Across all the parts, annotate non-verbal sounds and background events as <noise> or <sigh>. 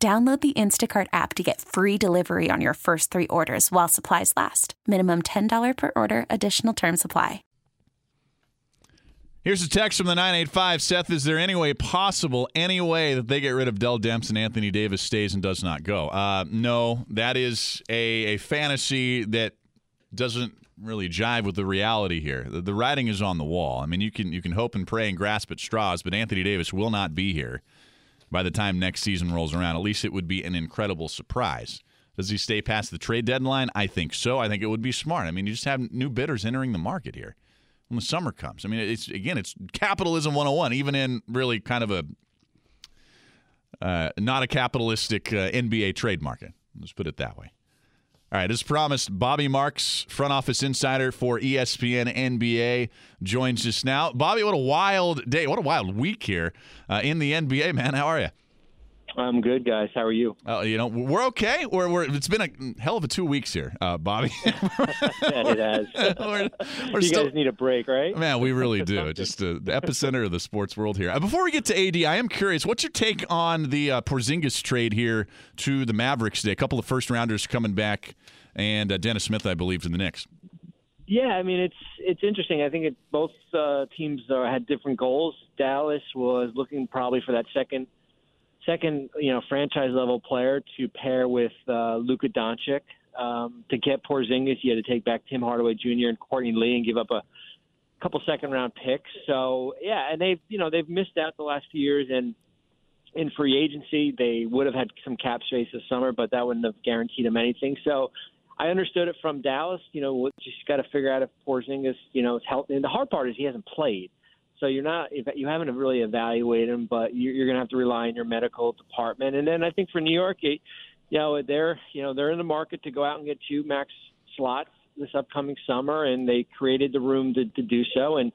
Download the Instacart app to get free delivery on your first three orders while supplies last. Minimum $10 per order, additional term supply. Here's a text from the 985 Seth, is there any way possible, any way that they get rid of Dell Demps and Anthony Davis stays and does not go? Uh, no, that is a, a fantasy that doesn't really jive with the reality here. The, the writing is on the wall. I mean, you can you can hope and pray and grasp at straws, but Anthony Davis will not be here by the time next season rolls around. At least it would be an incredible surprise. Does he stay past the trade deadline? I think so. I think it would be smart. I mean, you just have new bidders entering the market here when the summer comes. I mean, it's again, it's capitalism 101, even in really kind of a uh, not a capitalistic uh, NBA trade market. Let's put it that way. All right, as promised, Bobby Marks, front office insider for ESPN NBA, joins us now. Bobby, what a wild day! What a wild week here uh, in the NBA, man. How are you? I'm good, guys. How are you? Uh, you know, we're okay. We're, we're it's been a hell of a two weeks here, uh, Bobby. <laughs> it has. <laughs> we're, we're you still, guys need a break, right? Man, we really do. <laughs> Just uh, the epicenter of the sports world here. Uh, before we get to AD, I am curious. What's your take on the uh, Porzingis trade here to the Mavericks? Today? A couple of first rounders coming back, and uh, Dennis Smith, I believe, to the Knicks. Yeah, I mean it's it's interesting. I think it, both uh, teams had different goals. Dallas was looking probably for that second second, you know, franchise level player to pair with uh, Luka Doncic. Um, to get Porzingis, you had to take back Tim Hardaway Jr. and Courtney Lee and give up a couple second round picks. So yeah, and they've you know they've missed out the last few years and in free agency they would have had some cap space this summer, but that wouldn't have guaranteed them anything. So I understood it from Dallas. You know, just got to figure out if Porzingis, you know, is healthy. And the hard part is he hasn't played. So you're not you haven't really evaluated them, but you're going to have to rely on your medical department. And then I think for New York, it, you know they're you know they're in the market to go out and get two max slots this upcoming summer, and they created the room to, to do so. And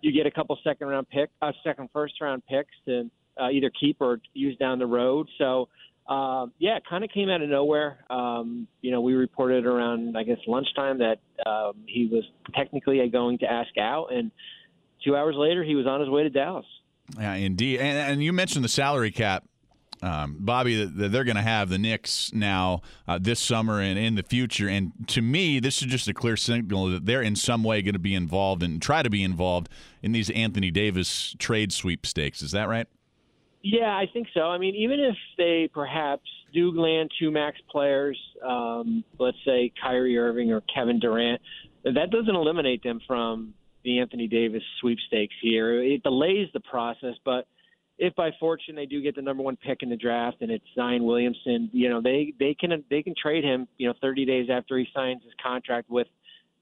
you get a couple second round pick, uh, second first round picks to uh, either keep or use down the road. So. Uh, yeah, it kind of came out of nowhere. Um, you know, we reported around, I guess, lunchtime that um, he was technically going to ask out, and two hours later, he was on his way to Dallas. Yeah, indeed. And, and you mentioned the salary cap. Um, Bobby, that they're going to have the Knicks now uh, this summer and in the future. And to me, this is just a clear signal that they're in some way going to be involved and try to be involved in these Anthony Davis trade sweepstakes. Is that right? Yeah, I think so. I mean, even if they perhaps do land two max players, um, let's say Kyrie Irving or Kevin Durant, that doesn't eliminate them from the Anthony Davis sweepstakes here. It delays the process, but if by fortune they do get the number one pick in the draft and it's Zion Williamson, you know they they can they can trade him, you know, 30 days after he signs his contract with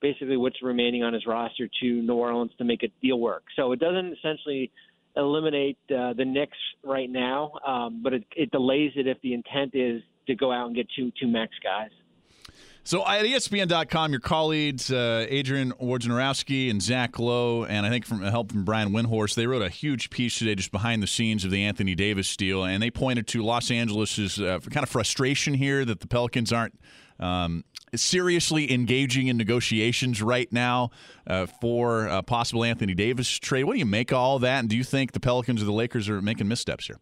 basically what's remaining on his roster to New Orleans to make a deal work. So it doesn't essentially eliminate uh, the Knicks right now, um, but it, it delays it if the intent is to go out and get two two max guys. So at ESPN.com, your colleagues, uh, Adrian Wojnarowski and Zach Lowe, and I think from help from Brian Windhorst, they wrote a huge piece today just behind the scenes of the Anthony Davis deal, and they pointed to Los Angeles's uh, kind of frustration here that the Pelicans aren't um, seriously engaging in negotiations right now uh, for a possible Anthony Davis trade. What do you make of all that, and do you think the Pelicans or the Lakers are making missteps here?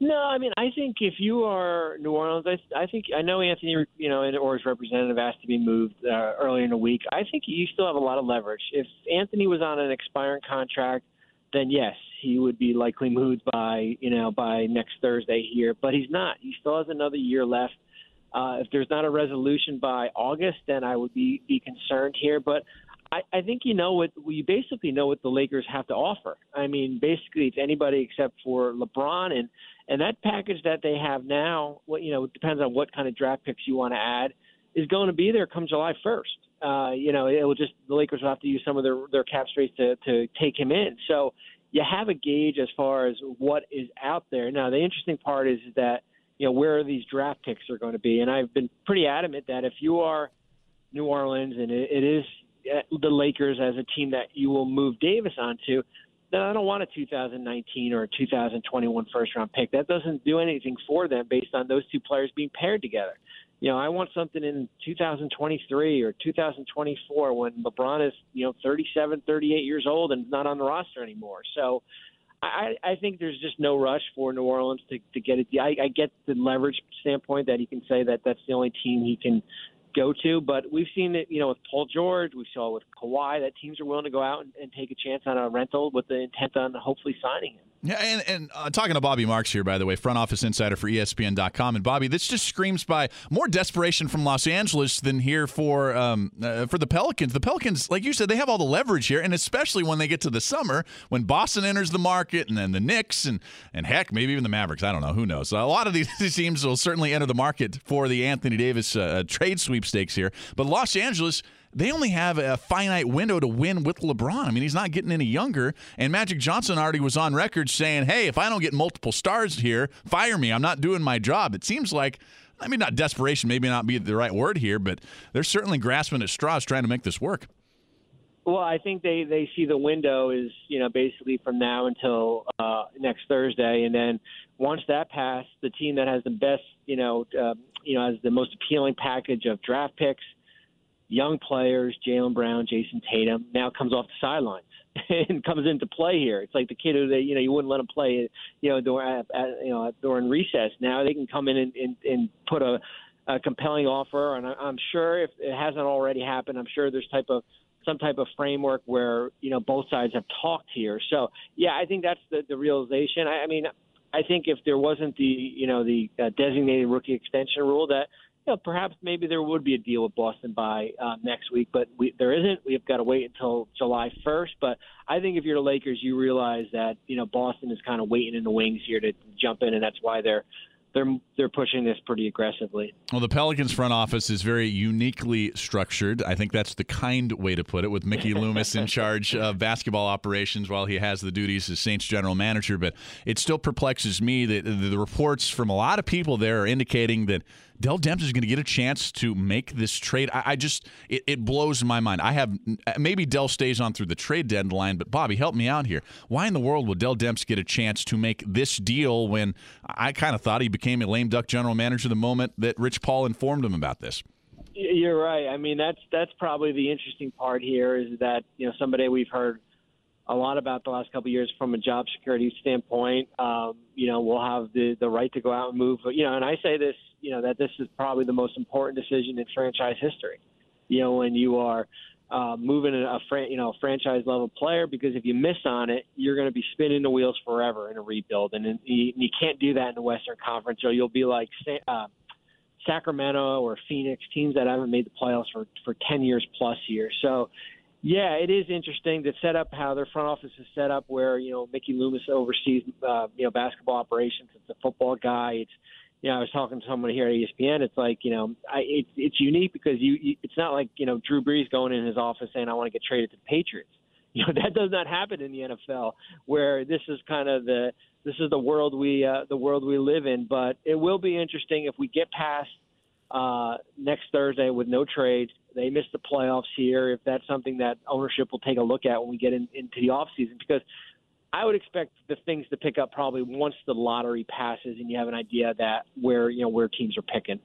No, I mean, I think if you are New Orleans, I, I think I know Anthony, you know, or his representative asked to be moved uh, earlier in the week. I think you still have a lot of leverage. If Anthony was on an expiring contract, then yes, he would be likely moved by, you know, by next Thursday here. But he's not. He still has another year left. Uh, if there's not a resolution by August, then I would be be concerned here. But I, I think you know what we basically know what the Lakers have to offer. I mean, basically it's anybody except for LeBron and and that package that they have now, what you know, it depends on what kind of draft picks you want to add, is going to be there come July 1st. Uh, you know, it will just the Lakers will have to use some of their their cap space to to take him in. So you have a gauge as far as what is out there. Now the interesting part is that you know, where are these draft picks are going to be. And I've been pretty adamant that if you are New Orleans and it, it is Uh, the Lakers as a team that you will move Davis onto, then I don't want a 2019 or a 2021 first round pick. That doesn't do anything for them based on those two players being paired together. You know, I want something in 2023 or 2024 when LeBron is, you know, 37, 38 years old and not on the roster anymore. So I, I think there's just no rush for New Orleans to, to get it. I, I get the leverage standpoint that he can say that that's the only team he can go to. But we've seen it, you know, with Paul George, we saw with Kawhi that teams are willing to go out and, and take a chance on a rental with the intent on hopefully signing him. Yeah, and, and uh, talking to Bobby Marks here, by the way, front office insider for ESPN.com. And Bobby, this just screams by more desperation from Los Angeles than here for um, uh, for the Pelicans. The Pelicans, like you said, they have all the leverage here, and especially when they get to the summer, when Boston enters the market, and then the Knicks, and and heck, maybe even the Mavericks. I don't know. Who knows? A lot of these <laughs> teams will certainly enter the market for the Anthony Davis uh, trade sweepstakes here. But Los Angeles they only have a finite window to win with LeBron. I mean, he's not getting any younger. And Magic Johnson already was on record saying, hey, if I don't get multiple stars here, fire me. I'm not doing my job. It seems like, I mean, not desperation, maybe not be the right word here, but they're certainly grasping at straws trying to make this work. Well, I think they they see the window is you know basically from now until uh, next Thursday, and then once that passed, the team that has the best you know uh, you know has the most appealing package of draft picks, young players, Jaylen Brown, Jayson Tatum, now comes off the sidelines <laughs> and comes into play here. It's like the kid who they, you know you wouldn't let him play, you know, during at, you know during recess. Now they can come in and, and, and put a, a compelling offer, and I'm sure if it hasn't already happened, I'm sure there's type of some type of framework where you know both sides have talked here. So yeah, I think that's the, the realization. I, I mean, I think if there wasn't the you know the uh, designated rookie extension rule that you know, perhaps maybe there would be a deal with Boston by uh, next week, but we, there isn't. We've got to wait until July 1st. But I think if you're the Lakers, you realize that you know Boston is kind of waiting in the wings here to jump in, and that's why they're they're they're pushing this pretty aggressively. Well, the Pelicans front office is very uniquely structured. I think that's the kind way to put it, with Mickey <laughs> Loomis in charge of basketball operations while he has the duties as Saints general manager. But it still perplexes me that the reports from a lot of people there are indicating that Dell Demps is going to get a chance to make this trade. I, I just it, it, blows my mind. I have maybe Dell stays on through the trade deadline, but Bobby, help me out here. Why in the world would Dell Demps get a chance to make this deal when I kind of thought he became a lame duck general manager the moment that Rich Paul informed him about this? You're right. I mean, that's that's probably the interesting part here is that you know somebody we've heard a lot about the last couple of years from a job security standpoint. Um, you know, we'll have the the right to go out and move. You know, and I say this, you know, that this is probably the most important decision in franchise history. You know, when you are uh, moving a fran- you know franchise level player, because if you miss on it, you're going to be spinning the wheels forever in a rebuild, and, and you, you can't do that in the Western Conference, or you'll be like. Uh, Sacramento or Phoenix, teams that haven't made the playoffs for for 10 years plus here. So yeah, it is interesting to set up how their front office is set up, where you know Mickey Loomis oversees uh, you know basketball operations. It's a football guy. It's you know I was talking to someone here at ESPN. It's like you know I, it's it's unique because you, you it's not like you know Drew Brees going in his office saying I want to get traded to the Patriots. <laughs> You know that does not happen in the NFL, where this is kind of the this is the world we uh, the world we live in. But it will be interesting if we get past uh, next Thursday with no trades they missed the playoffs here. If that's something that ownership will take a look at when we get in, into the off season, because I would expect the things to pick up probably once the lottery passes and you have an idea that where you know where teams are picking.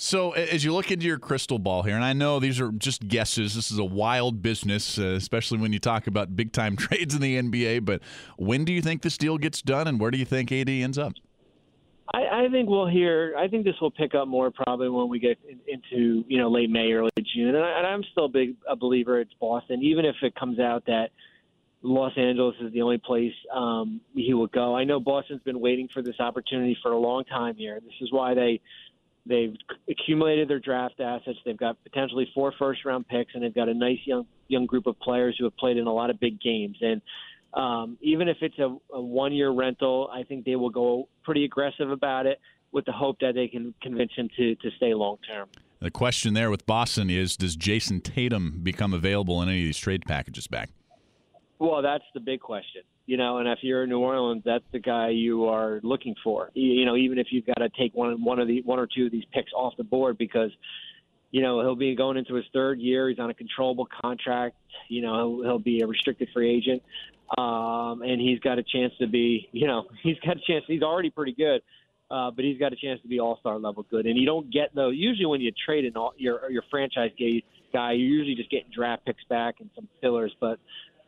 So, as you look into your crystal ball here, and I know these are just guesses, this is a wild business, uh, especially when you talk about big time <laughs> trades in the NBA. But when do you think this deal gets done, and where do you think AD ends up? I, I think we'll hear. I think this will pick up more probably when we get in, into you know late May, early June. And, I, and I'm still a big a believer it's Boston, even if it comes out that Los Angeles is the only place um, he will go. I know Boston's been waiting for this opportunity for a long time here. This is why they they've accumulated their draft assets. They've got potentially four first round picks, and they've got a nice young young group of players who have played in a lot of big games. And um, even if it's a, a one year rental, I think they will go pretty aggressive about it with the hope that they can convince him to, to stay long term. The question there with Boston is Does Jayson Tatum become available in any of these trade packages back? Well, that's the big question, you know. And if you're in New Orleans, that's the guy you are looking for. You, know, even if you've got to take one one of the one or two of these picks off the board because you know he'll be going into his third year. He's on a controllable contract. You know, he'll, he'll be a restricted free agent, um, and he's got a chance to be. You know, <laughs> he's got a chance. He's already pretty good. Uh, but he's got a chance to be all-star level good, and you don't get though. Usually, when you trade an all, your your franchise guy, you're usually just getting draft picks back and some fillers. But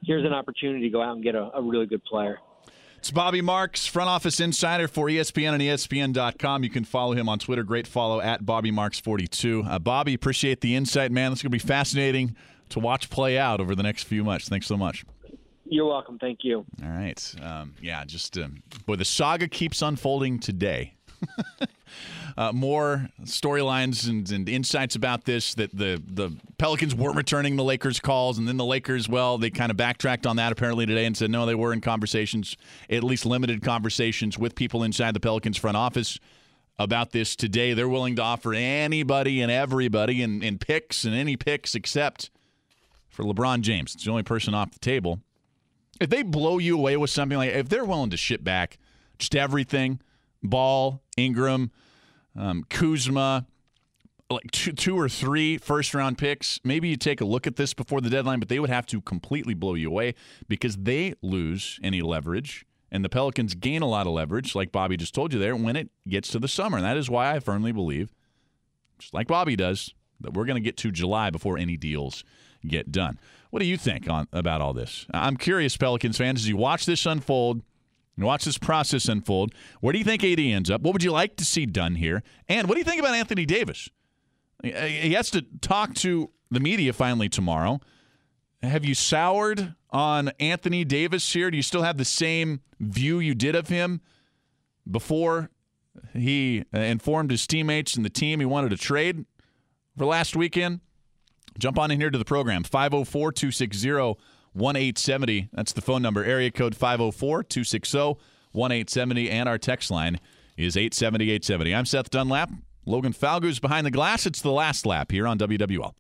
here's an opportunity to go out and get a, a really good player. It's Bobby Marks, front office insider for ESPN and ESPN.com. You can follow him on Twitter. Great follow at Bobby Marks42. Uh, Bobby, appreciate the insight, man. This is going to be fascinating to watch play out over the next few months. Thanks so much. You're welcome. Thank you. All right. Um, yeah, just, um, boy, the saga keeps unfolding today. <laughs> uh, more storylines and, and, insights about this that the the Pelicans weren't returning the Lakers calls, and then the Lakers, well, they kind of backtracked on that apparently today and said no, they were in conversations, at least limited conversations with people inside the Pelicans front office about this today. They're willing to offer anybody and everybody and, and picks and any picks except for LeBron James. It's the only person off the table. If they blow you away with something like if they're willing to ship back just everything Ball, Ingram, um, Kuzma, like two, two or three first round picks. Maybe you take a look at this before the deadline, but they would have to completely blow you away because they lose any leverage. And the Pelicans gain a lot of leverage, like Bobby just told you there, when it gets to the summer. And that is why I firmly believe, just like Bobby does, that we're going to get to July before any deals get done. What do you think on about all this? I'm curious, Pelicans fans, as you watch this unfold, and watch this process unfold. Where do you think AD ends up? What would you like to see done here? And what do you think about Anthony Davis? He has to talk to the media finally tomorrow. Have you soured on Anthony Davis here? Do you still have the same view you did of him before he informed his teammates and the team he wanted to trade for last weekend? Jump on in here to the program 504 260 1870. That's the phone number. Area code 504 260 1870. And our text line is 870 870. I'm Seth Dunlap. Logan Falgo's behind the glass. It's the last lap here on WWL.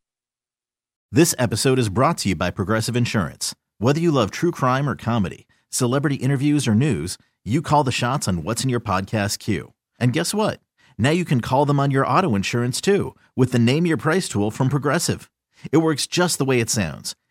This episode is brought to you by Progressive Insurance. Whether you love true crime or comedy, celebrity interviews or news, you call the shots on what's in your podcast queue. And guess what? Now you can call them on your auto insurance too with the Name Your Price tool from Progressive. It works just the way it sounds